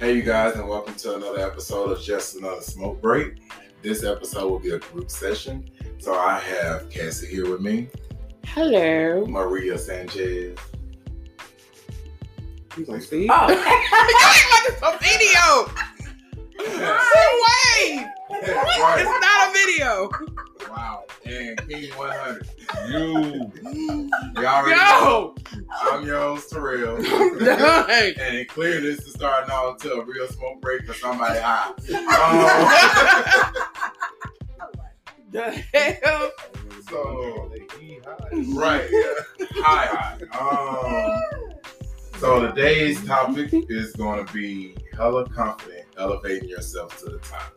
Hey, you guys, and welcome to another episode of Just Another Smoke Break. This episode will be a group session. So I have Cassie here with me, Hello. Maria Sanchez. You gonna see? Oh. like it's a video. No way. right. It's not a video. Wow. And King 100. You. You already know. Yo. I'm your host, Terrell. Dang. And clearly, this is starting off to a real smoke break for somebody high. Um, The hell. so, right. Yeah. Hi, hi. Um, so today's topic is going to be hella confident, elevating yourself to the top.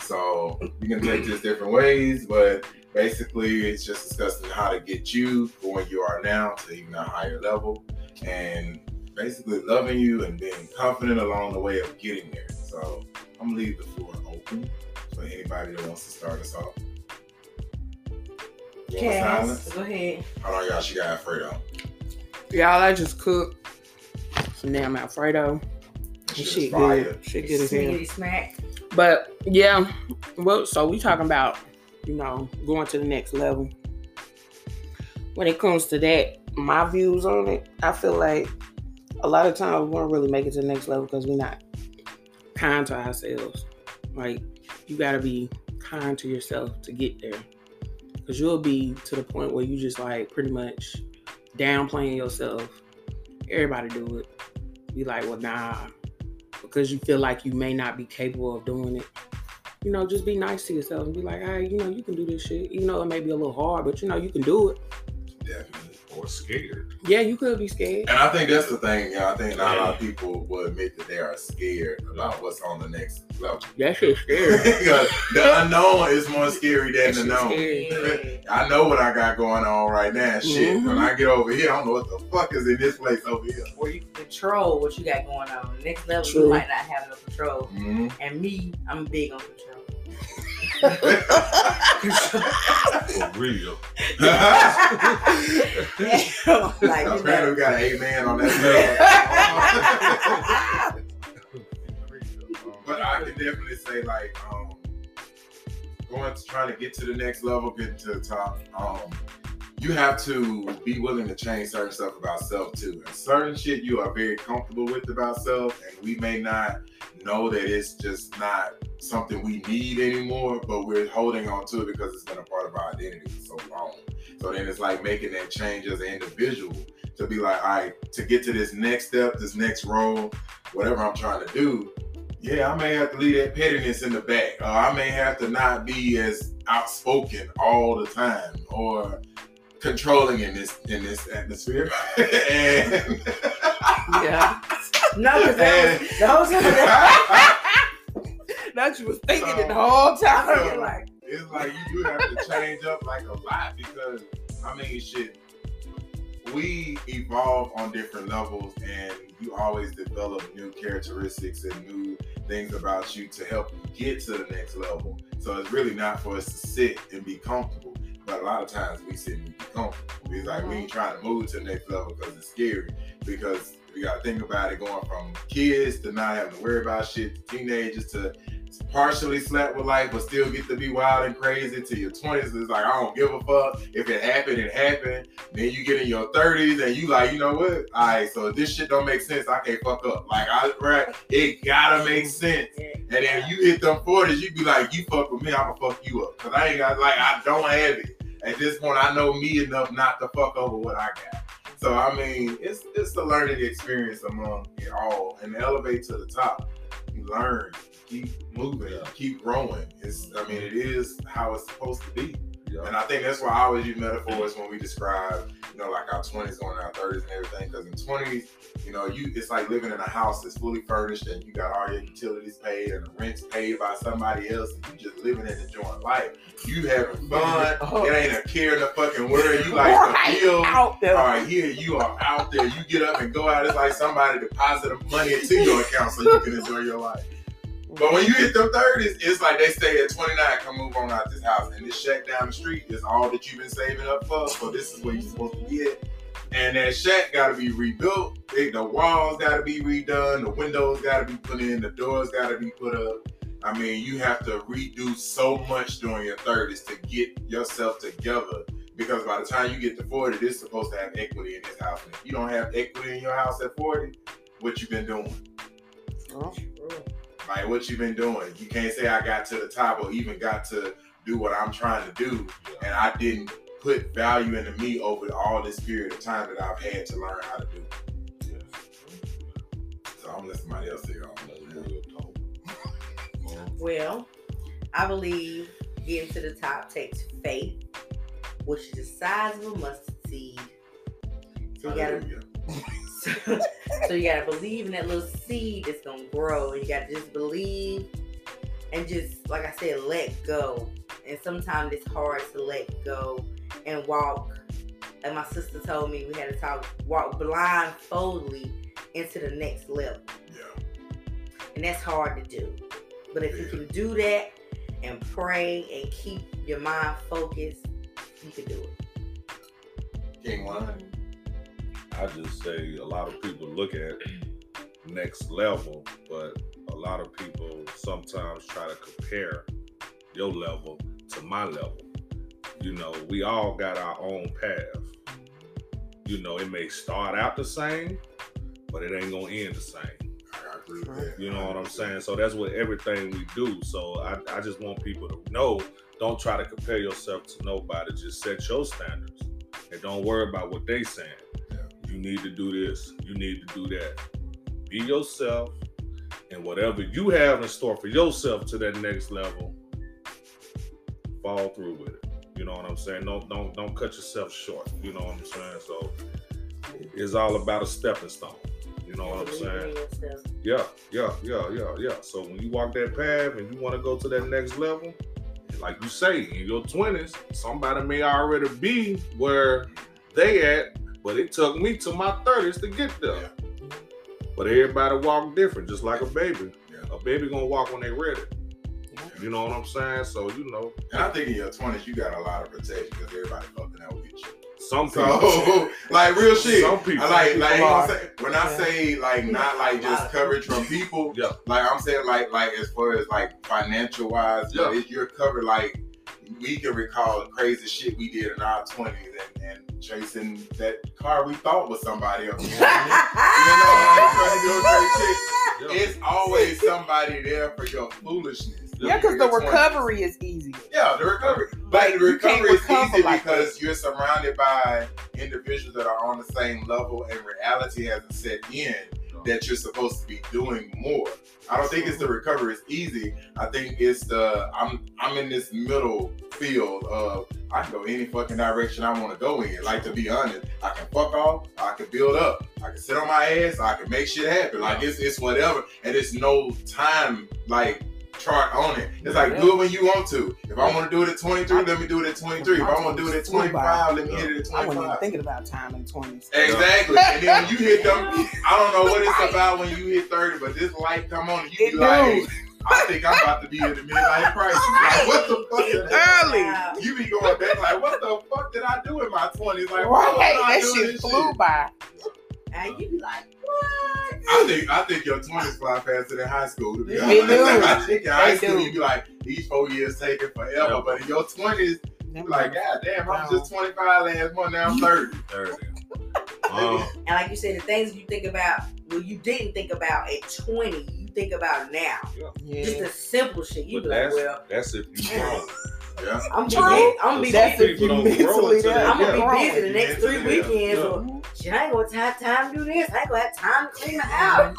So you can take this different ways, but basically it's just discussing how to get you from where you are now to even a higher level, and basically loving you and being confident along the way of getting there. So I'm gonna leave the floor open for anybody that wants to start us off. You silence? Cass, go ahead. Hold on, y'all. She got Alfredo. Y'all, I just cooked some damn Alfredo. That Shit, shit is good. Shit good as hell. Smiggity smack. But yeah, well, so we talking about, you know, going to the next level. When it comes to that, my views on it, I feel like a lot of times we won't really make it to the next level because we're not kind to ourselves. Like you gotta be kind to yourself to get there. Cause you'll be to the point where you just like pretty much downplaying yourself. Everybody do it. Be like, well, nah, because you feel like you may not be capable of doing it. You know, just be nice to yourself and be like, hey, you know, you can do this shit. Even though it may be a little hard, but you know, you can do it. Definitely. Or scared. Yeah, you could be scared. And I think that's the thing. Yeah, I think not a lot of people will admit that they are scared about what's on the next level. That shit's scary. Because the unknown is more scary than That the known. I know what I got going on right now. Shit. Mhm. When I get over here, I don't know what the fuck is in this place over here. Where you control what you got going on. The Next level, True. you might not have no control. Mhm. And me, I'm big on control. For real. like, we got an man on that. But I can definitely say, like, um, going to trying to get to the next level, getting to the top, um, you have to be willing to change certain stuff about self too. And certain shit you are very comfortable with about self, and we may not know that it's just not something we need anymore, but we're holding on to it because it's been a part of our identity for so long. So then it's like making that change as an individual to be like, all right, to get to this next step, this next role, whatever I'm trying to do, yeah, I may have to leave that pettiness in the back. Or I may have to not be as outspoken all the time or controlling in this in this atmosphere. and yeah. No, because that was, the whole time. That you was thinking it the whole time. Was like, it's like you do have to change up like a lot because I mean shit. We evolve on different levels and you always develop new characteristics and new things about you to help you get to the next level. So it's really not for us to sit and be comfortable. But a lot of times we sit and be comfortable. It's like we uh-huh. ain't trying to move to the next level because it's scary. Because we gotta think about it going from kids to not having to worry about shit to teenagers to partially slept with life but still get to be wild and crazy to your 20s it's like i don't give a fuck. If it happened it happened. Then you get in your 30s and you like you know what? All right so this shit don't make sense. I can't fuck up. Like i right it gotta make sense. And then you hit them 40s you be like you fuck with me i'ma fuck you up. Because i ain't got like i don't have it. At this point i know me enough not to fuck over what i got. So i mean it's it's a learning experience among it all. And elevate to the top. You learn keep moving, keep growing. It's, I mean, it is how it's supposed to be. And I think that's why I always use metaphors when we describe, you know, like our 20s going our 30s and everything. Because in 20s, you know, you it's like living in a house that's fully furnished and you got all your utilities paid and the rent's paid by somebody else and you just living and enjoying life. You having fun. Oh. It ain't a care in the fucking world. You like Right the feel. out there. All right, here you are out there. You get up and go out. It's like somebody deposited money into your account so you can enjoy your life. But when you hit them 30s, it's like they stay at 29, come move on out this house. And this shack down the street is all that you've been saving up for. So this is where you're supposed to be at. And that shack gotta be rebuilt. it, the walls got to be redone, the windows got to be put in, the doors got to be put up. I mean, you have to redo so much during your 30s to get yourself together. Because by the time you get to 40, this is supposed to have equity in this house. And if you don't have equity in your house at 40, what you been doing? Oh, Like what you've been doing? You can't say I got to the top or even got to do what I'm trying to do, and I didn't put value into me over all this period of time that I've had to learn how to do. So I'm gonna let somebody else say it. Well, I believe getting to the top takes faith, which is the size of a mustard seed. So you gotta, So you gotta believe in that little seed that's gonna grow, and you gotta just believe and just, like I said, let go. And sometimes it's hard to let go and walk. And my sister told me, we had to talk, walk blindfoldly into the next level. Yeah. And that's hard to do. But if you can do that and pray and keep your mind focused, you can do it. King One. I just say a lot of people look at next level, but a lot of people sometimes try to compare your level to my level. You know, we all got our own path. You know, it may start out the same, but it ain't gonna end the same. I agree. You know what I'm saying? So that's what everything we do. So I, I just want people to know don't try to compare yourself to nobody. Just set your standards and don't worry about what they saying. You need to do this. You need to do that. Be yourself and whatever you have in store for yourself to that next level, follow through with it. You know what I'm saying? Don't don't don't cut yourself short. You know what I'm saying? So it's all about a stepping stone. You know what I'm saying? Yeah, yeah, yeah, yeah, yeah. So when you walk that path and you want to go to that next level, like you say, in your twenties, somebody may already be where they at, but it took me to my thirties to get there. Yeah. But everybody walk different, just like a baby. Yeah. A baby gonna walk when they ready. You know what I'm saying? So you know, And I think in your 20s, you got a lot of protection because everybody fucking out with you. some people, So, like real shit. some people, I like, like, People say, when I say like not like just coverage from people, Yeah. like I'm saying like like as far as like financial wise, but Yeah. if you're covered like we can recall the crazy shit we did in our twenties and, and chasing that car we thought was somebody else. You know I mean? You know, trying to do crazy shit. Yeah. It's always somebody there for your foolishness. Yeah, because the Your 20s. recovery is easy. Yeah, the recovery. But But the recovery is easy like because you're surrounded by individuals that are on the same level and reality hasn't set in that you're supposed to be doing more. I don't think it's the recovery is easy. I think it's the I'm I'm in this middle field of I can go any fucking direction I want to go in. Like to be honest, I can fuck off, I can build up, I can sit on my ass, I can make shit happen. Like it's it's whatever, and it's no time like chart on it. It's like do it when you want to. If I want to do it at 23, let me do it at 23. If I want to do it at 25, let me hit it at I wasn't even 25. thinking about time in twenties. Exactly. And then when you hit them, I don't know what it's about when you hit 30, but this light come on and you It be like. I think I'm about to be in the midlife crisis. Like, what the fuck did Early. Wow. You be going back like, what the fuck did I do in my 20s? Like, why was I that doing shit this flew shit? by. And you be like, what? I think I think your 20s fly faster than high school. To be They honest, do. I think in high They school do. you be like, these four years taking forever, Yeah. but in your 20s, you be like, God damn, I was just 25 last month, now I'm 30. 30. Um, And like you said, the things you think about, well, you didn't think about at 20, you think about now. Just Yeah. the simple shit. You but be like, that's well, that's if you grow. Yeah. I'm True. I'm gonna be, That's busy. if you People don't grow mentally into there. I'm gonna Yeah. be busy the next three Yeah. weekends. Yeah. Or, shit, I ain't gonna have time to do this. I ain't gonna have time to clean the mm-hmm. house.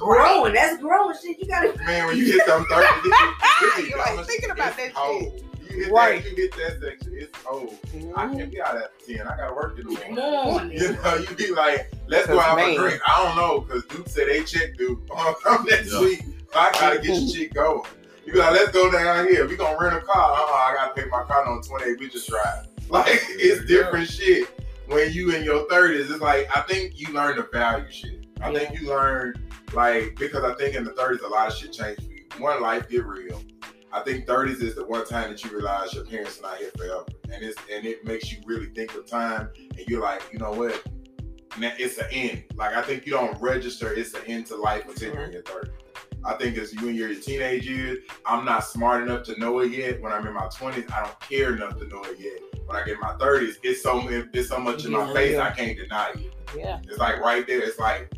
growing, that's growing shit. You gotta. Man, when you hit them 30, it be- it be You're like thinking about It's that cold. You hit Right. that, you hit that section, it's cold. I mm-hmm. can't be out at 10. I gotta work in the morning. You know, you be like, let's go Cause out man. for a drink. I don't know, because Duke said they check Duke on next week. I gotta get your shit going. You like, let's go down here. We gonna rent a car. Uh-uh, I gotta pay my car on 28. We just drive. Like, it's different shit. When you in your 30s, it's like, I think you learn to value shit. I think you learn, like, because I think in the 30s, a lot of shit changed for you. One, life get real. I think 30s is the one time that you realize your parents are not here forever. And it's and it makes you really think of time and you're like, you know what? na- it's an end. Like I think you don't register. It's an end to life until you're in your 30s. I think it's you and your teenage years. I'm not smart enough to know it yet. When I'm in my 20s, I don't care enough to know it yet. When I get in my 30s, it's so it's so much in my face yeah. I can't deny it. Yeah. It's like right there. It's like,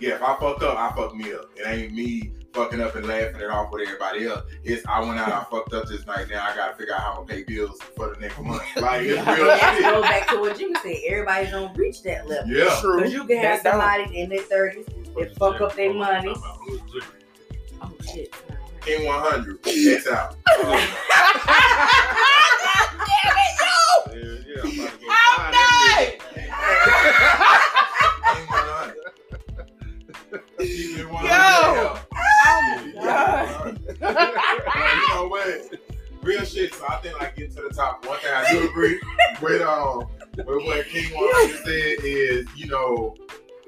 yeah, if I fuck up, I fuck me up. It ain't me fucking up and laughing it off with everybody else. It's I went out, I fucked up this night. Now I gotta figure out how I'm gonna pay bills for the next month. Like it's Yeah. real that shit. goes back to what you said. Everybody don't reach that level. Yeah. True. Because you can have That don't. somebody in their thirties that fuck up their money. Who's Jimmy? Oh shit. King 100. It's out. Damn it, yo! Yeah, yeah, I'm about to go How find that King 100. Keep it 100. Yo. God. you know what? Real shit. So I think like getting to the top. One thing I do agree with um with what King 100 said is, you know,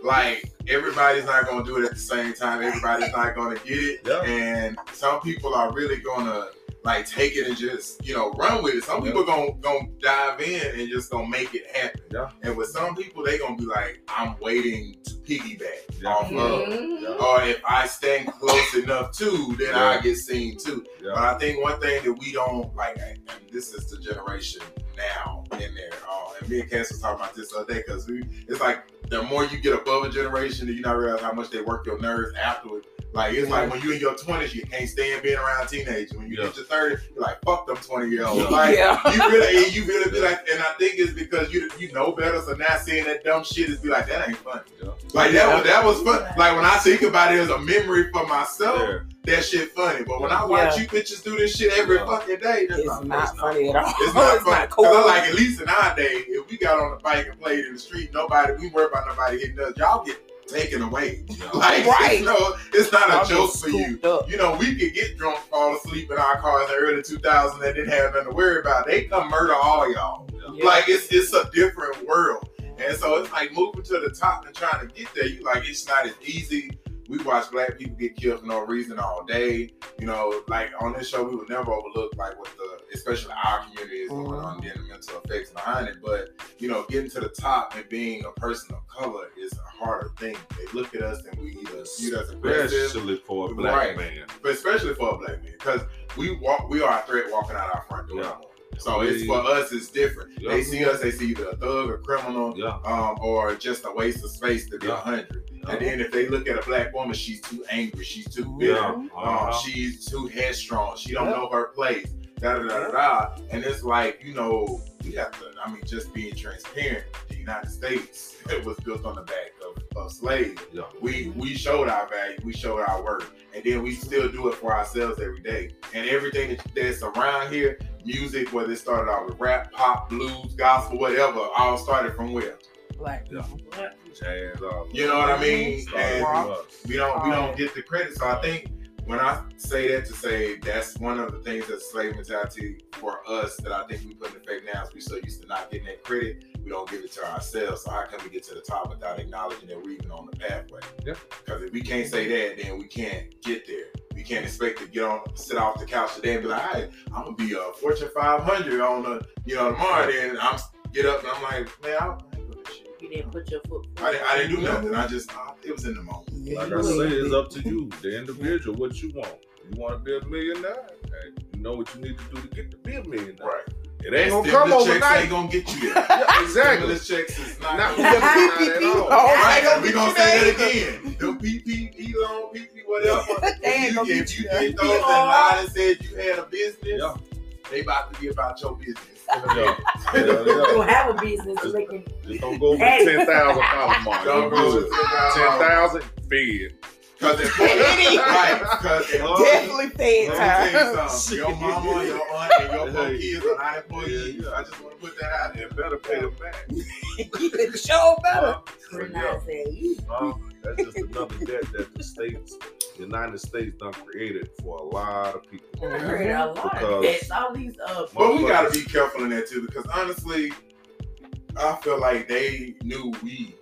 like everybody's not gonna do it at the same time. Everybody's not gonna get it. Yeah. And some people are really gonna like take it and just, you know, run with it. Some Yeah. people gonna gonna dive in and just gonna make it happen. Yeah. And with some people, they gonna be like, I'm waiting to piggyback Yeah. off of. Mhm. Yeah. Or if I stand close enough too, then I get seen too. But I think one thing that we don't like, and this is the generation now in there. Uh, and me and Cass was talking about this the other day because we, it's like the more you get above a generation, you not realize how much they work your nerves afterward. Like it's like when you in your twenties, you can't stand being around teenagers. When you Yeah. get to thirty, you're like, fuck them twenty year olds. Like Yeah. you really, you really be like, and I think it's because you you know better. So now seeing that dumb shit is be like, that ain't funny. Yeah. Like that was that was fun. Like when I think about it as a memory for myself, Yeah. that shit funny. But when I watch Yeah. you bitches do this shit every Yeah. fucking day, that's It's not, not funny at all. It's not funny. not cool. 'Cause I like at least in our day, if we got on the bike and played in the street, nobody we worry about nobody hitting us. Y'all get taken away. Yeah. Like Right. you know, it's not Y'all a joke for you. up. You know, we could get drunk, fall asleep in our car in the early 2000s and didn't have nothing to worry about. They come murder all y'all. Yeah. Like it's it's a different world. And so it's like moving to the top and trying to get there. You like it's not as easy. We watch black people get killed for no reason all day. You know, like on this show, we would never overlook like what the, especially our community is going mm-hmm. on, and the mental effects behind it. But you know, getting to the top and being a person of color is a harder thing. They look at us and we either view us as aggressive, Especially for a black Right. man. but especially for a black man, because we walk, we are a threat walking out our front door. Yeah. So it's for us, it's different. Yeah. They see us, they see either a thug, a criminal, Yeah. um, or just a waste of space to be a Yeah. hundred. Yeah. And then if they look at a black woman, she's too angry, she's too bitter, Yeah. um, Uh-huh. she's too headstrong, she don't Yeah. know her place. Da, da, da, da, da. And it's like, you know, we have to, I mean, just being transparent, the United States it was built on the back of, of slaves. Yeah. We we showed our value, we showed our worth, and then we still do it for ourselves every day. And everything that's around here, music, whether it started out with rap, pop, blues, gospel, whatever, all started from where? Black Yeah. people. Jazz, all You know what I mean? And we don't we don't get the credit. So I think when I say that to say that's one of the things that slave mentality for us that I think we put in effect now is we so used to not getting that credit, we don't give it to ourselves. So how can we get to the top without acknowledging that we're even on the pathway? Yeah. Because if we can't say that, then we can't get there. We can't expect to get on, sit off the couch today and be like, "Hey, I'm gonna be a Fortune 500 on the, you know, tomorrow." Then I'm get up and I'm like, "Man, I, You didn't put your foot. I, didn't- I didn't do nothing. I just, I, it was in the moment. Like I say, it's up to you, the individual, what you want. You want to be a millionaire? Hey, you know what you need to do to get to be a millionaire. Right. It ain't gonna Stimulus come checks overnight. ain't gonna get you there. Yeah, exactly. Stimulus checks is not. Not gonna the get you PPP. there. Right, they gonna we gonna say that again. The PPP loan, PP, whatever. They if you, get if you you there. did those and lied and said you had a business, Yeah. they about to be about your business. Yeah. Yeah, You yeah. don't have a business to make it. Just don't go over ten thousand dollar mark. Don't Don't go go with ten thousand fed. Cause it's right. Cause it, Definitely fed Let me tell you time. something. Your mama, your aunt, and your four kids are not employees. Yeah, yeah. I just want to put that out there. Better pay them back. Show better. We're Yeah. Not saying you. That's just another debt that the states, the United States, done created for a lot of people. I heard a lot of Because- this. All these uh. But we gotta be careful in that too, because honestly, I feel like they knew we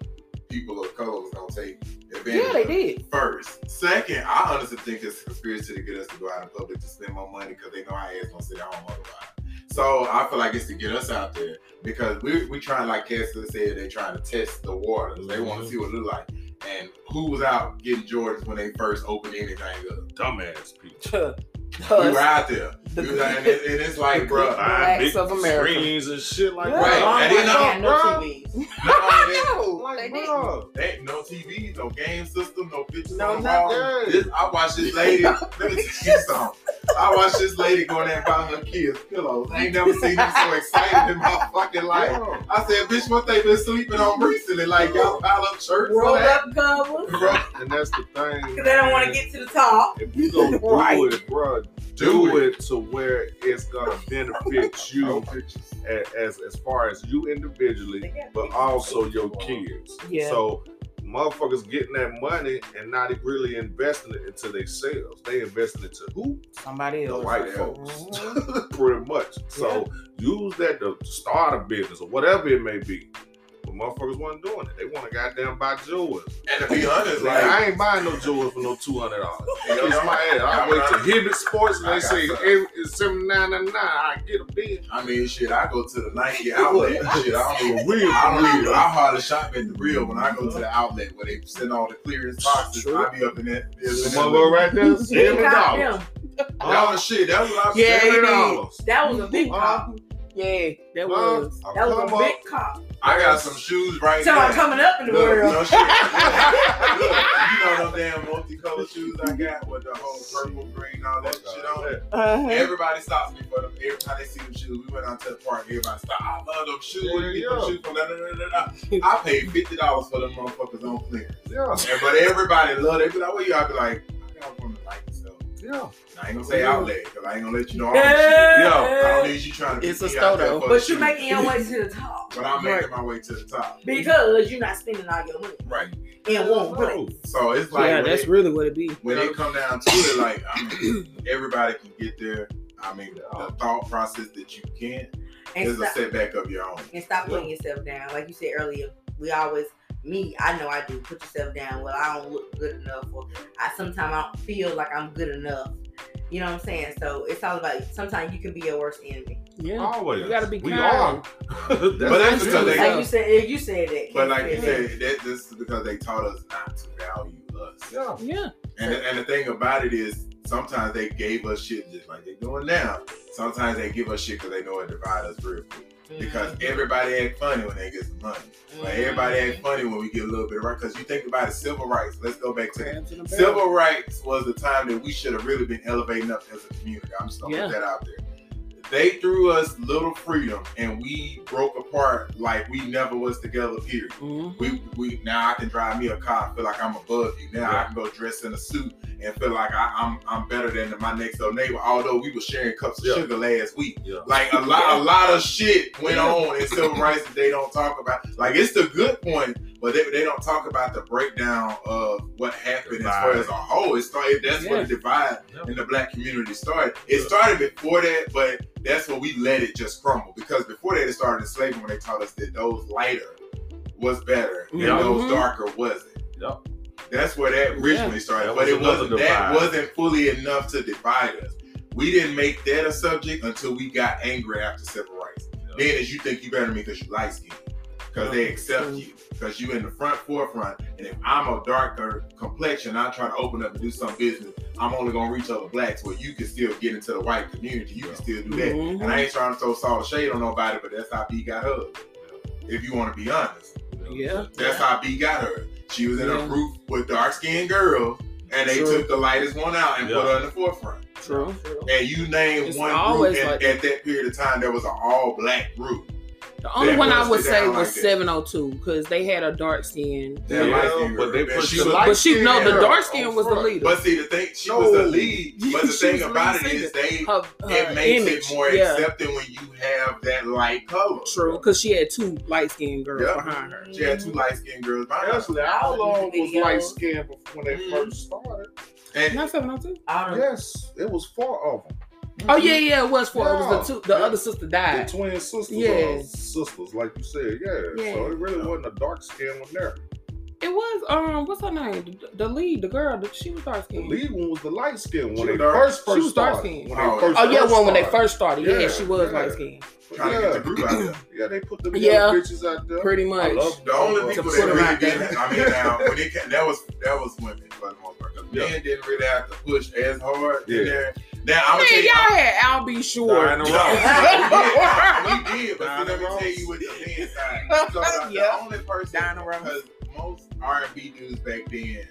people of color was gonna take advantage. Yeah, they did. First, second, I honestly think it's a conspiracy to get us to go out in public to spend more money because they know our ass gonna sit at home otherwise. So I feel like it's to get us out there because we we trying like Kessler said they trying to test the waters. They want to Mhm. see what it look like. And who was out getting Jordans when they first opened anything up? Dumbass people. We were out there. The- We was and, it- and it's like, bro, The blacks big of America. screens and shit like Yeah. Right. Long And way then, uh, no bruh. TVs. not only that, No, Like, they bro. They ain't no TV, no game system, no pictures No, on the nothing. This, I watched this lady. let me tell you something. I watched this lady go there and buy her kids pillows. I ain't never seen them so excited in my fucking life. Yeah. I said, bitch, what they been sleeping on recently? Like y'all pile up shirts for Rolled that? up covers. Bro, And that's the thing. Because they don't want to get to the top. If you gonna do Right. it, bro, Do do it to where it's gonna benefit you as, as as far as you individually, but also your kids. Yeah. So motherfuckers getting that money and not really investing it into themselves. They investing it to who? Somebody else. The else. white yeah. folks. Mhm. Pretty much. So use that to start a business or whatever it may be. But motherfuckers wasn't doing it. They want to goddamn buy jewels. And to be honest, Like, like, I ain't buying no jewels for no two hundred dollars. you know, Kiss my ass. I wait to Hibbett Sports and they got say some. every- it's seventy nine ninety nine. I get a bid. I mean, shit, I go to the Nike outlet. shit, I don't even For real, I for don't even. I hardly shop at the real when I go to the outlet where they send all the clearance boxes. True. I be up in that. The in that- motherfucker right there, He seventy got dollars. them. That was shit. That was what I was Yeah, saying. he did. dollars. That was a big Uh, cop. Yeah, that Uh, was. That was a up. big cop. I got some shoes right now. So I'm coming up in the Look, world. no shit. Look, you know them damn multicolored shoes I got with the whole purple, green, all that shit on it. Uh-huh. Everybody stops me for them. Every time they see them shoes, we went out to the park. Everybody stop. I love them shoes. Where you get them shoes from? Da, da, da, da, da. I paid fifty dollars for them motherfuckers on clearance. Yeah, And, but everybody love it. They be like, "What you?" I be like, yeah. I ain't gonna say outlet because I ain't gonna let you know all Yeah. shit. Yeah. I don't need you trying to It's beat a me out there But you're shoes. making your way to the top But I'm making my way to the top. because you're not spending all your money Right. in one No. place. So it's like yeah, that's it- really what it be. when it come down to it, like I mean, everybody can get there. I mean, the thought process that you can't And is a setback of your own. and stop putting yourself down. Like you said earlier, we always me, I know I do, put yourself down. Well, I don't look good enough or I sometimes I don't feel like I'm good enough. You know what I'm saying? So it's all about sometimes you can be your worst enemy. Yeah. Always. You gotta be we kind. are. But that's because they- Like you said you said that. But like you said, that this is because they taught us not to value us. Yeah. Yeah. And the, and the thing about it is, sometimes they gave us shit just like they're doing now. Sometimes they give us shit because they know it divide us real quick. Because Mhm. everybody act funny when they get some money. Like everybody act funny when we get a little bit of right. Because you think about it, civil rights. Let's go back to that. Crabs in a barrel. Civil rights was the time that we should have really been elevating up as a community. I'm just gonna Yeah. put that out there. They threw us little freedom, and we broke apart like we never was together. Period. Mhm. We we now I can drive me a car, and feel like I'm above you. Now I can go dress in a suit and feel like I, I'm I'm better than my next door neighbor. Although we were sharing cups of Yeah. sugar last week, Yeah. like a lot a lot of shit went Yeah. on in civil rights that they don't talk about. Like it's the good point, but they, they don't talk about the breakdown of what happened as far as a whole. It started. That's where the divide Yeah. in the black community started. It Yeah. started before that, but that's where we let it just crumble. Because before they it started in slavery when they taught us that those lighter was better and Yeah. those Mhm. darker wasn't. Yeah. That's where that originally started. That but was it wasn't another that wasn't fully enough to divide us. We didn't make that a subject until we got angry after civil rights. Yeah. Then is you think you better than me because you light skinned. Because they accept you. Because you in the front forefront. And if I'm a darker complexion, I try to open up and do some business. I'm only gonna reach other blacks where you can still get into the white community. You can still do that. Mhm. And I ain't trying to throw salt or shade on nobody, but that's how B got her. If you want to be honest. Yeah. That's how B got her. She was in Yeah. a group with dark skinned girls, and they True. took the lightest one out and Yeah. put her in the forefront. True. And you name one group, always and at that period of time, there was an all black group. The only That one I would say was like 702 because they had a dark skin. That Yeah, light-skinned but they put she the was light- But she no, the dark skin on was the front. leader. But see, the thing, she No. was the lead. But the thing was the about lead it is, they Her, her it makes image, it more yeah, accepting when you have that light color. true. Because she had two light skinned girls Yeah. behind her. She had two light skinned girls behind her. Actually, our long was Videos. light skinned when they Mhm. first started. And Not 702. All them- Yes, it was four of them. Oh yeah, yeah, it was four. It was the two. The Yeah. other sister died. The twin sisters, Yeah. sisters, like you said, yeah. Yeah. So it really wasn't a dark skin one there. It was um, what's her name? The, the lead, the girl, the, she was dark The lead one was the light skin She when they was dark- first she first was dark started. skinned. When they Oh, first Oh yeah, first one when they first started. Yeah, Yeah, she was yeah. light skinned. Trying to get the group out there. Yeah, they put the Yeah. bitches out there. Pretty I much. love The only people that them really out there. didn't, I mean, now when it came, that was that was women for the most part. 'cause Yeah. Men didn't really have to push as hard Yeah. In there. Now I'm gonna tell you, y'all had Al B. Sure. Diana No, Ross. we did, but see, Diana let me Ross. tell you what the men side. So the, Yeah. the only person, Diana Ross. because most R&B dudes back then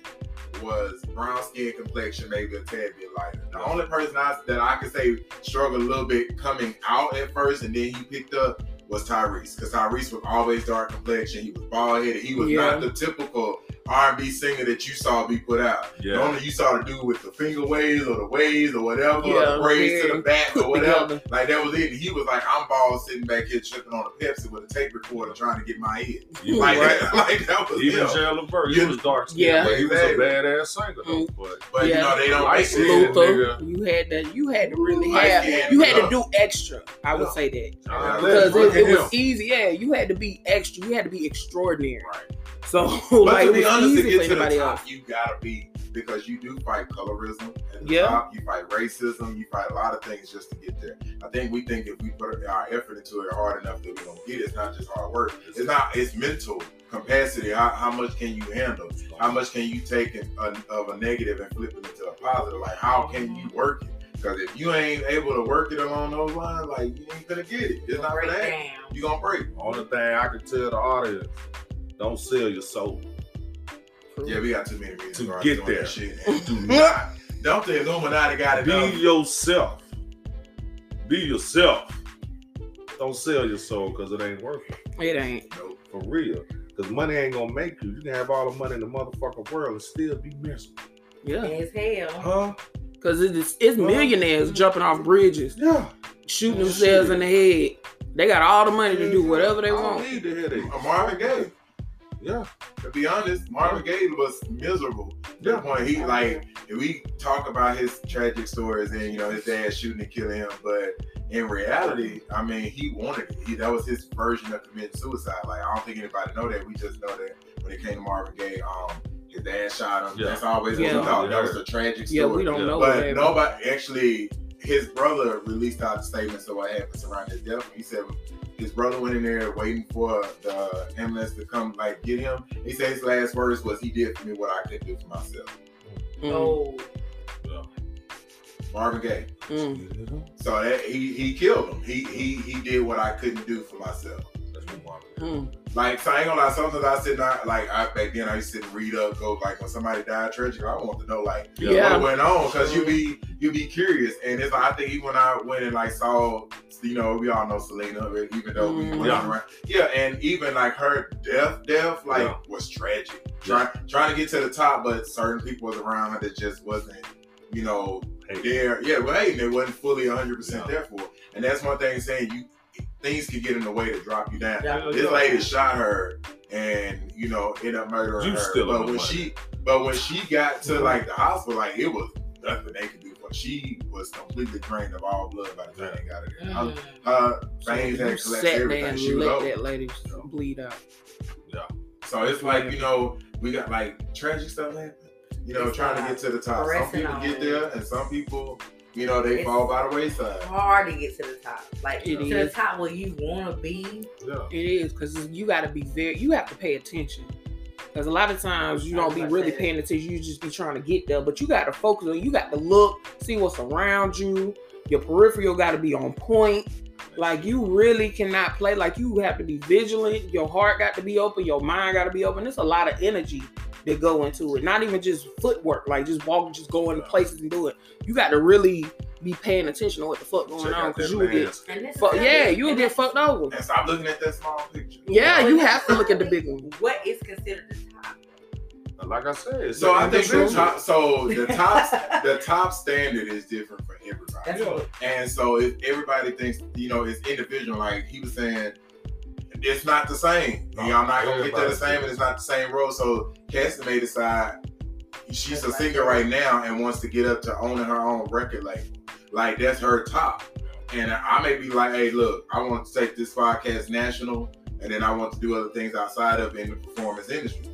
was brown skin complexion, maybe a tad bit lighter. The only person I, that I could say struggled a little bit coming out at first, and then he picked up was Tyrese, because Tyrese was always dark complexion. He was bald headed. He was Yeah. not the typical R&B singer that you saw be put out. The Yeah. only you saw the dude with the finger waves or the waves or whatever, or the braids to the back or whatever. Like that was it. And he was like, I'm bald sitting back here tripping on a Pepsi with a tape recorder trying to get my head. You Like, right. that, like that was Even him. Gerald Levert, he Yeah. was dark skinned, Yeah. but he was a Exactly. badass singer though. Mm. But But you know, they don't Light make it. Luther, nigga. you had to You had to really Light have. skin, You had yeah. to do extra. I would Yeah. say that John because Legend, it, it was easy. Yeah, you had to be extra. You had to be extraordinary. Right. So But like to be honest, to get to the top, else. you gotta be because you do fight colorism at the Yeah. top. You fight racism. You fight a lot of things just to get there. I think we think if we put our effort into it hard enough that we're gonna get it. It's not just hard work. It's not. It's mental capacity. How, how much can you handle? How much can you take in, uh, of a negative and flip it into a positive? Like how can you work it? Because if you ain't able to work it along those lines, like you ain't gonna get it. It's not break gonna happen. down. You gonna break. Only thing I can tell the audience, don't sell your soul. Yeah, we got too many reasons To get there. That shit. Do not. Don't the Illuminati got it Be done. yourself. Be yourself. Don't sell your soul because it ain't worth it. It ain't. Nope. For real. Because money ain't gonna make you. You can have all the money in the motherfucking world and still be miserable. Yeah, As hell. Huh? because it's it's Well, millionaires jumping off bridges, Yeah. shooting Oh, themselves shit. in the head. They got all the money to do whatever they I don't want. need the headache. Marvin Gaye. Yeah. To be honest, Marvin Gaye was miserable. To the Yeah. point he like if we talk about his tragic stories and you know his dad shooting and killing him, but in reality, I mean he wanted it. He, that was his version of committing suicide. Like I don't think anybody know that. We just know that when it came to Marvin Gaye, um, his dad shot him. Yeah. That's always what Yeah. we thought. That was a tragic story. Yeah, we don't know. But happened. nobody actually, his brother released out the statements of what happened surrounding his death. He said his brother went in there waiting for the ambulance to come, like get him. He said his last words was, "He did for me what I couldn't do for myself." Mm, Oh, Marvin Gaye. mm, So that he he killed him. He he he did what I couldn't do for myself. That's what Marvin mm. Like so I ain't gonna lie. Sometimes I sit down, like I back then I used to sit and read up, go like when somebody died tragic. I want to know like Yeah. what went on because you be you be curious and it's like, I think even when I went and like saw you know we all know Selena even though we Mhm. went Yeah. around yeah and even like her death death like Yeah. was tragic trying trying to get to the top but certain people was around her that just wasn't you know Hey, there yeah well hey they wasn't fully 100 percent Yeah. there for her. and that's one thing saying you things can get in the way to drop you down Yeah. this lady shot her and you know ended up murdering You her. still but when money. she but when she got to like the hospital, like it was nothing they could do for her. She was completely drained of all blood by the time they got her there. mm. Her So veins you had sat collapsed, there everything. She was let over. that lady bleed out. So it's like, you know, we got like tragic stuff happening. You know, It's trying to get to the top. Some people get there and some people, you know, they It's- fall by the wayside. hard to get to the top. Like It to is. the top where you want to be. yeah. It is because you got to be very. You have to pay attention. Because a lot of times you don't be really say paying attention. You just be trying to get there, but you got to focus on. You got to look, see what's around you. Your peripheral got to be on point. Like you really cannot play. Like you have to be vigilant. Your heart got to be open. Your mind got to be open. There's a lot of energy that go into it. Not even just footwork. Like just walking, just going to places and do it. You got to really be paying attention to what the fuck going Check on because you will get. mask. And this is Fuck, yeah, you will get fucked over. And stop looking at that small picture. Yeah, you have to look at the big one. What is considered the top? Like I said, So I think the top so the top the top standard is different for everybody. That's Yeah. And so if everybody thinks, you know, it's individual, like he was saying, it's not the same. No, Y'all not gonna get to the same, and it's not the same road. So Cassie may decide she's a singer right. right now and wants to get up to owning her own record label. Like that's her top. And I may be like, hey, look, I want to take this podcast national, and then I want to do other things outside of in the performance industry.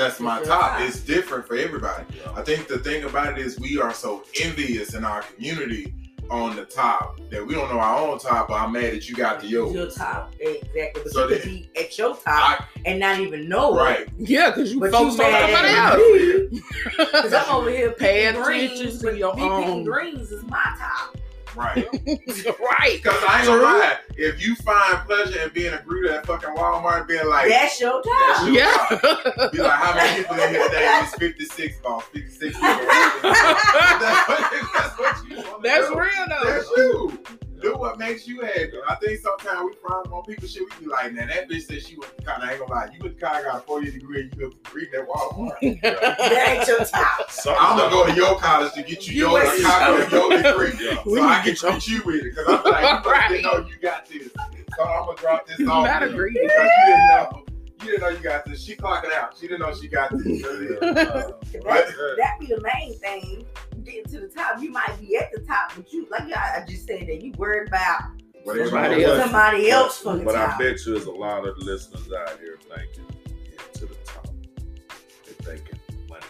That's my top. top. It's different for everybody. I think the thing about it is we are so envious in our community on the top that we don't know our own top, but I'm mad that you got the yours. Your top, exactly. But So you could be at your top I, and not even know it. right. Yeah, because you But focused you on mad somebody else. because I'm over here paying picking attention greens, to your me picking own. greens is my top. Right. right. Because I ain't gonna lie, if you find pleasure in being a greeter at fucking Walmart, being like, That's your That's your Yeah. top. Be like, how many people in here today? It's 56 balls, 56 people. that's, what, that's what you want. That's do. real though. That's you. Do what makes you happy. I think sometimes we frown on people shit. We be like, man, that bitch said she went to college. I ain't gonna lie. You went to college, got a four year degree, and you went to read that Walmart. That ain't your top. Some I'm gonna go to your college to get you, You your ain't- copy of your degree. Yeah. We So I need can to get treat you with it. Because I'm like, you must Right. know you got this. So I'm gonna drop this You off. not you agree. Because you didn't know. You didn't know you got this. She clocking out. She didn't know she got this. Uh, That, that be the main thing. Getting to the top, you might be at the top, but you like I I just said that you worried about But Somebody else. somebody else for the But I bet you there's a lot of listeners out here thinking get to the top. They're thinking money.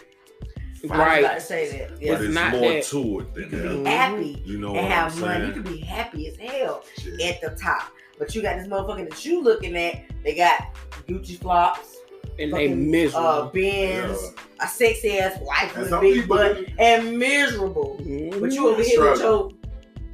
I was Right. about to say that. But Yeah. It's it's not more that. to it than You than can be happy You know and what I'm have money. You can be happy as hell Shit. at the top. But you got this motherfucker that you looking at. They got Gucci flops, And they miserable. uh, Benz, a sexy ass wife And with a big butt, and miserable. Mhm. But you over here with your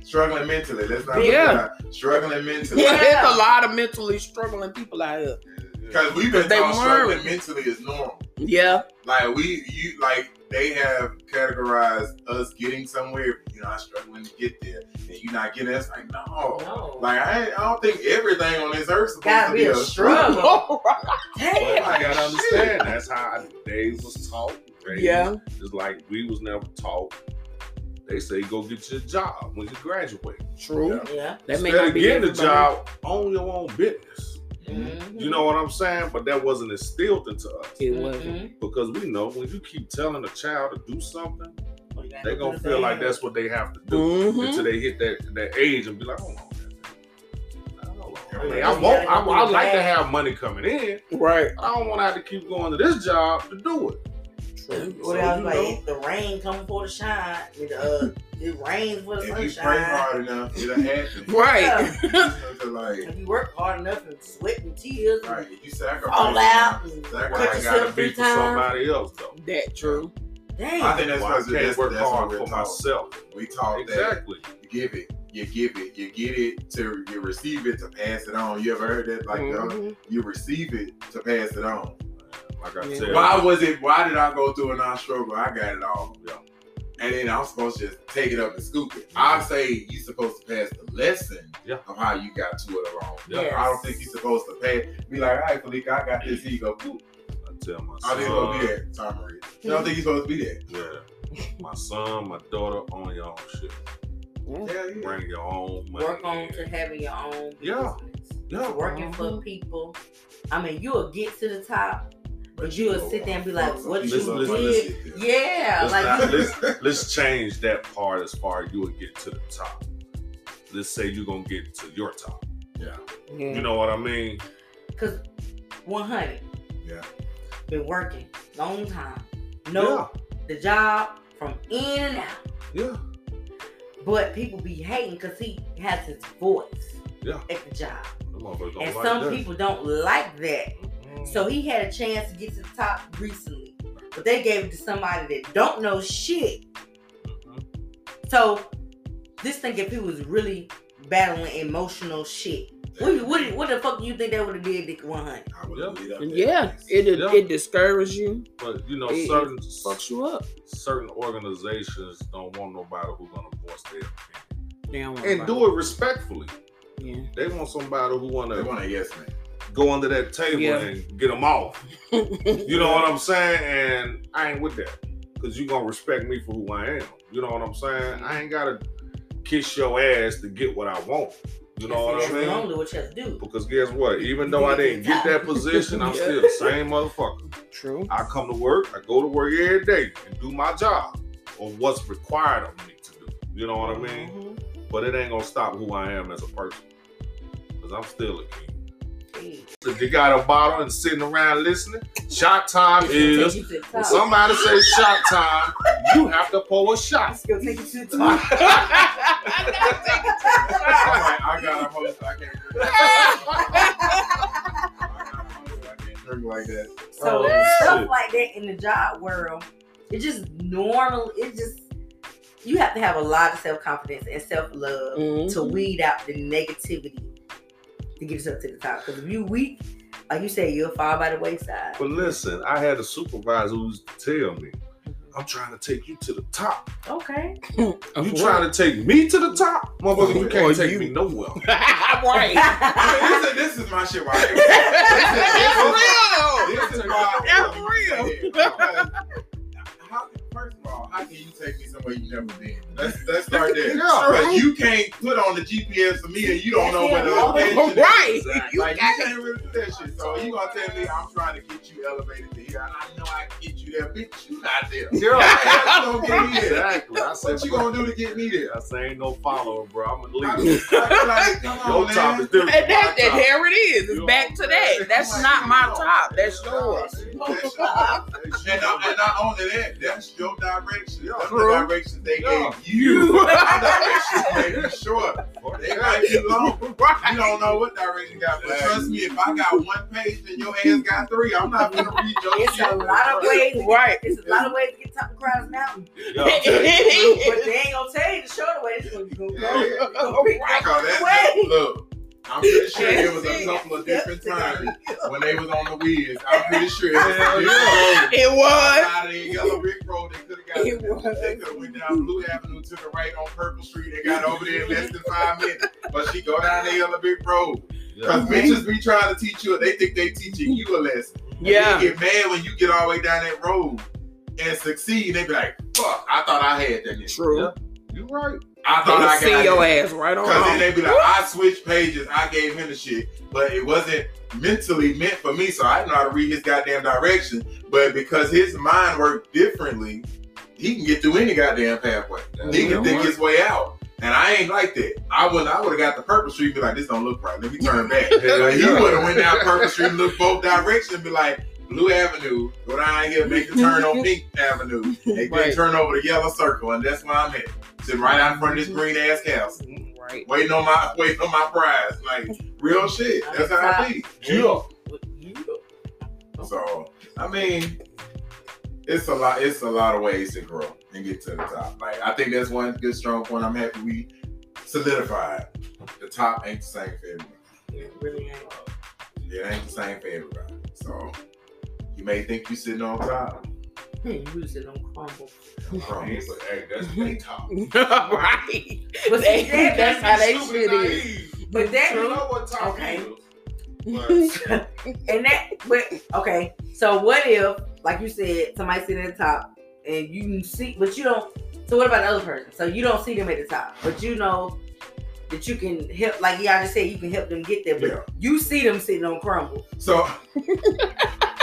struggling mentally. Let's not Yeah. yeah. struggling mentally. Yeah, Yeah. it's a lot of mentally struggling people out here. Because we've been They taught struggling mentally is normal. Yeah. Like we, you like they have categorized us getting somewhere. You're not struggling to get there, and you're not getting. It's like no. no. Like I, I don't think everything on this earth is supposed Gotta to be be a a struggle. struggle. But I gotta understand that's how they was taught. raised. yeah. Just like we was never taught. They say go get your job when you graduate. True. Yeah. That may Instead not of be getting a everybody. job, own your own business. Mhm. You know what I'm saying? But that wasn't instilled into us. It wasn't. Mhm. Because we know when you keep telling a child to do something, Well, you gotta they're gonna feel like that's what they have to do Mhm. until they hit that, that age and be like, hold on. man. Hold on. I, mean, I, want, I, gotta I like to have money coming in. Right. I don't want to have to keep going to this job to do it. True. What So, else? you Like know. if the rain come for the shine. It, uh, it rains for the If you pray hard enough, it'll happen. Right. It's like, If you work hard enough and sweat and tears, right, if you sacrifice. all out, Sacrifice. But I gotta yourself be for somebody else though. that true. Damn. I think that's Well, I what can't that's, work that's hard we're for taught. myself. We taught that Exactly. give it, you give it, you get it to you receive it to pass it on. You ever heard that? Like uh, Mhm. you receive it to pass it on. Like I Yeah. said, Why was it? Why did I go through a non-struggle? I got it all. Yeah. And then I'm supposed to just take it up and scoop it. I say you're supposed to pass the lesson Yeah. of how you got to it wrong. Yes. I don't think you're supposed to pay. Be like, all right, Felica, I got this. Here you go. Boop. I tell my I think it'll be son, there, Tom Marie. You don't think you're supposed to be there? yeah, my son, my daughter, own your own shit. Yeah. Yeah, yeah. Bring your own money. work on to having your own Yeah. business. Yeah. Working for Mhm. people. I mean, you'll get to the top, but you'll sit there and be like, what you Listen, listen, did? Yeah, Let's, like not- let's, let's change that part as far as you would get to the top. Let's say you're gonna get to your top. Yeah. Yeah. You know what I mean? cause 100. Yeah. Been working long time. Know the job from in and out. Yeah. But people be hating because he has his voice Yeah. at the job. Them motherfuckers don't And like some that. people don't like that. So he had a chance to get to the top recently. But they gave it to somebody that don't know shit. Mhm. So this thing if he was really battling emotional shit. What, what, what the fuck do you think that would have did Dick 100? I Yeah. lead up that Yeah, place. it Yeah. it discourages you, But you know, It- it certain fucks you up. certain organizations don't want nobody who's gonna voice their opinion. Damn. And do it respectfully. Yeah. They want somebody who They wanna They want a yes man. Go under that table Yeah. and get them off. You know what I'm saying? And I ain't with that. Cause you gonna respect me for who I am. You know what I'm saying? I ain't gotta kiss your ass to get what I want. You know what That's I mean? only what you have to do. Because guess what? Even though I didn't get that position, I'm Yeah. still the same motherfucker. True. I come to work, I go to work every day and do my job or what's required of me to do. You know what I mean? Mhm. But it ain't gonna stop who I am as a person. Because I'm still a king. If you got a bottle and sitting around listening, shot time is take you to the when somebody says shot time, you have to pull a shot. It's gonna take you to the top. I'm like, I got a host. I can't drink. I got a host. I can't drink like that. So Oh, stuff shit. like that in the job world, it just normal. It just you have to have a lot of self confidence and self love Mhm. to weed out the negativity to get yourself to the top. Because if you weak, like you say, you'll fall by the wayside. But listen, I had a supervisor who used to tell me, I'm trying to take you to the top. Okay. You trying to take me to the top? Motherfucker, you can't take you. me nowhere. right. this, is, this is my shit. Right here. That's This is real. why. That's real. Because How, first how can you take me somewhere you've never been? Let's let's start there. Yeah. Because you can't put on the GPS for me and you don't know where the Yeah. location is. Right. You Like you got can't really do that shit. So you gonna tell me I'm trying to get you elevated to here, and I know I can get you there, bitch. You not there. Yeah. How you gonna get me there? exactly. I said, What you gonna do to get me there? I say ain't no follower, bro. I'm gonna leave. like, come on, Your top is different. And that, from that my it is. It's You back to that. That's not my top. That's yours. And not, and not only that, that's your direction. Yeah, that's true. the direction they Yeah. gave you. My directions may be short. They might be long. You don't know what direction you got. But trust me, if I got one page and your ass got three, I'm not gonna read your It's shit. a lot of ways. To get, Right. It's a lot of ways to get top of Crowders Mountain. Yeah. but they ain't gonna tell you the shorter way. It's gonna go. Yeah. go pick Right. Cause the that's, way. look, I'm pretty sure it was a couple of different times when they was on the wheels. I'm pretty sure it was Hell yeah. It was. Out of the yellow brick road, they could have It was. They could have went down Blue Avenue to the right on Purple Street. They got over there in less than five minutes. But she go down the yellow brick road. Cause Yeah. bitches be trying to teach you. They think they teaching you a lesson. And Yeah. They get mad when you get all the way down that road and succeed. They be like, "Fuck! I thought I had that." Nigga. True. Yeah. You right. I thought I They got see your it." ass right on. Cause then home. they be like, I switched pages, I gave him the shit, but it wasn't mentally meant for me, so I didn't know how to read his goddamn direction. But because his mind worked differently, he can get through any goddamn pathway. He can think his way out. And I ain't like that. I would I would have got the purple street and be like, this don't look right. Let me turn back. Like, he would have went down purple street and looked both directions and be like, Blue Avenue, go down here, make the turn on Pink Avenue, and then Right. turn over the yellow circle, and that's where I'm at. Sitting right out in front of this green ass house mm-hmm. Right. waiting on my waiting on my prize. Like real shit. That's how I be. Yeah. So I mean, it's a lot. It's a lot of ways to grow and get to the top. Like I think that's one good strong point. I'm happy we solidified. The top ain't the same for everybody. It really ain't. It ain't the same for everybody. So you may think you're sitting on top. Hmm, you was sitting on crumble. Crumbs. But hey, that's they top. right. But They- see, that, that's how they Stupid shit is. But that- You know what top Okay. is. But and that, but okay. So what if, like you said, somebody sitting at the top and you can see, but you don't. So what about the other person? So you don't see them at the top, but you know that you can help. Like y'all just said, you can help them get there. But Yeah. you see them sitting on crumble. So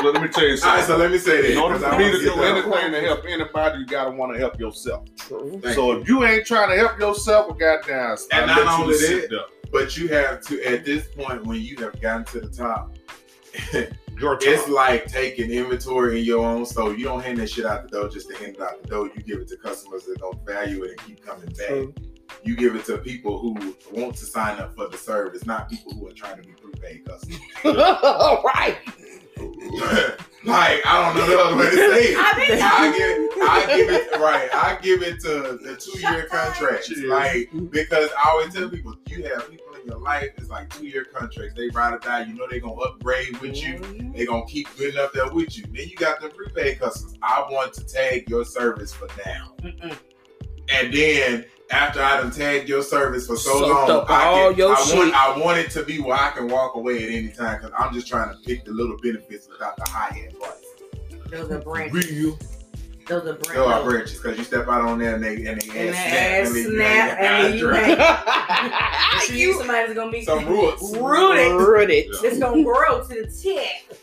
Well, let me tell you all right, something. so let me say this. In order 'cause I for me wanna do anything to help anybody, you gotta want to help yourself. True. Thank so if you ain't trying to help yourself, well, goddamn, And I not let you only that. But you have to at this point when you have gotten to the top, Your it's like taking inventory in your own store. You don't hand that shit out the door just to hand it out the door. You give it to customers that don't value it and keep coming back. True. You give it to people who want to sign up for the service, not people who are trying to be prepaid customers. right. like I don't know the other way to say it. I mean, I give, I give it right. I give it to the two-year contracts, Cheers. like because I always tell people you have people in your life. It's like two-year contracts. They ride or die. You know they gonna upgrade with you. Mm-hmm. They gonna keep getting up there with you. Then you got the prepaid customers. I want to tag your service for now, Mm-mm. And then after I done tagged your service for so Soaked long, I, all can, your I want. I want it to be where I can walk away at any time because I'm just trying to pick the little benefits without the high end price. Those are branches. Real. Those are There are branches. branches because you step out on there and they and they And ass their ass leave you snap, and then you high you somebody's gonna be dry. some roots. rooted. Rooted. Yeah. It's gonna grow to the tip.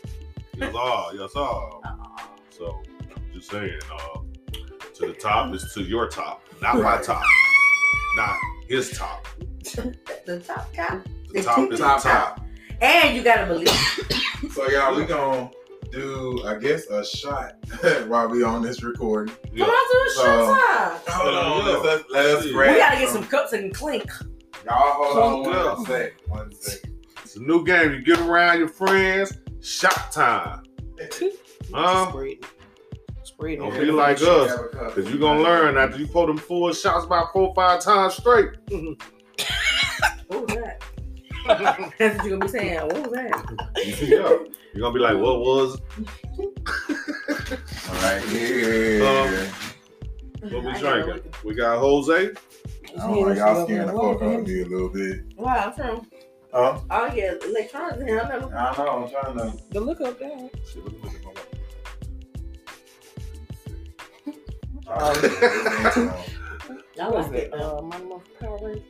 Yes, all. Yes, all. So I'm just saying, uh, to the top is to your top, not my top, not his top. The top top. The top is the Top top. top. And you gotta believe. So y'all, we gonna do, I guess, a shot while we on this recording. Yeah. Come on to the So- show time. Hold on, let's, let's, let us We grab We gotta get some cups and clink. Y'all hold on Yeah. one sec. One sec. It's a new game. You get around your friends. Shot time. Huh? Spread it. Spread Don't be like us. Cause you're gonna learn after you pull them four shots about four or five times straight. What was that? That's what you're gonna be saying. What was that? yeah. You're gonna be like, what was All right, yeah. Um, what we I gotta drinking? look- We got Jose. Oh, my, y'all scaring the fuck out of me a little bit. Wow, I'm trying. Huh? Oh yeah, electronics in here. I never. I don't know. I'm trying to. The look up there. Shit, look, look at my- Oh, I What is it? it. Uh, Mighty Morphin Power Rangers.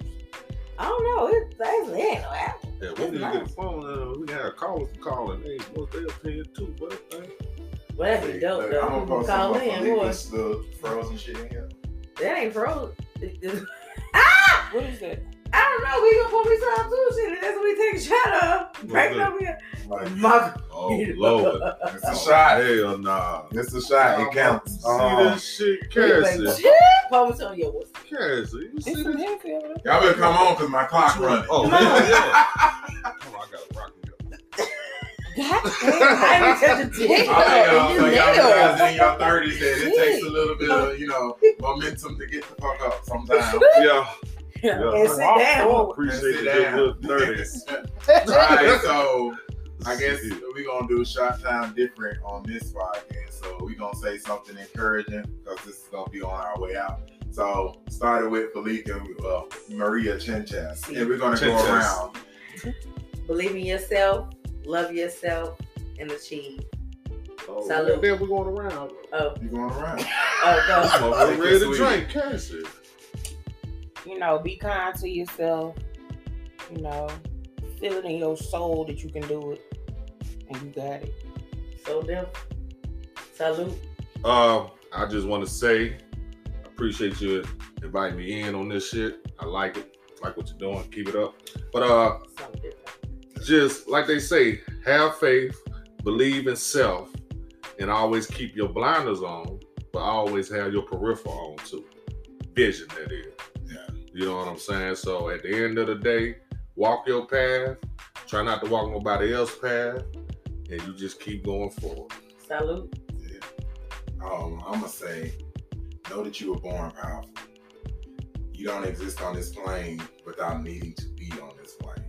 I don't know. It actually ain't no apple. Yeah, That's we need to get nice. the phone. Uh, we got callers calling. Hey, what's their opinion too? But uh, Well, that'd be dope Look, though. I'm gonna People post call some in, boy. this little frozen shit in here. That ain't frozen. ah! What is that? I don't know. We gonna put me some too shit. and That's what we take a shot of. Break it good. over here. Like, My oh Lord, it's a shot. hell nah. It's a shot. It counts. See Uh, this shit, Like, Cassie. Pour me some of yours. Cassie, you see It's some this? heavy over there. y'all better come on because my clock running. Oh, Come on. yeah, yeah. Oh, I got a rock it. God I damn. ain't touching dick. All right, y'all. So You y'all guys in your thirties that it takes a little bit of, you know, momentum to get the fuck up sometimes. Yeah, And yeah. sit down. Appreciate Sit the down. good good thirties. Alright, so I guess we're gonna do a shot time different on this podcast. So we're gonna say something encouraging because this is gonna be on our way out. So started with Felipe and uh, Maria Chenchas. And we're gonna go Chenchas. around. Believe in yourself, love yourself, and achieve. Oh, Salute. Then we're going around. Oh, You're going around. oh, I'm go. over ready to drink, Cassie. You know, be kind to yourself. You know, feel it in your soul that you can do it. And you got it. So them. Salute. Uh, I just want to say, I appreciate you inviting me in on this shit. I like it. Like what you're doing. Keep it up. But uh, just like they say, have faith, believe in self, and always keep your blinders on, but always have your peripheral on too. Vision, that is. You know what I'm saying? So at the end of the day, walk your path. Try not to walk nobody else's path, and you just keep going forward. Salute. Yeah. Um, I'm gonna say, know that you were born powerful. You don't exist on this plane without needing to be on this plane.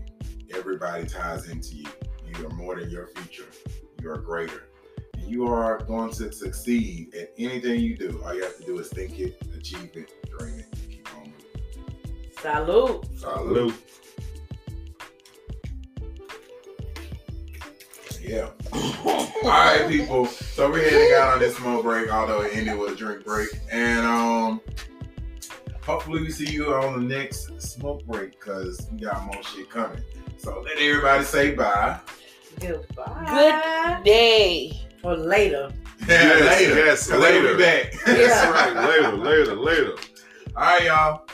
Everybody ties into you. You are more than your future. You are greater. And you are going to succeed at anything you do. All you have to do is think it, achieve it, dream it, Salute. Salute. Yeah. All right, people. So we're heading out on this smoke break, although it ended with a drink break. And um hopefully we see you on the next smoke break because we got more shit coming. So let everybody say bye. Goodbye. Good day. Or later. Yeah, Yes, later. yes, 'Cause they will later. be back. Yeah. That's right. Later, later, later. All right, y'all.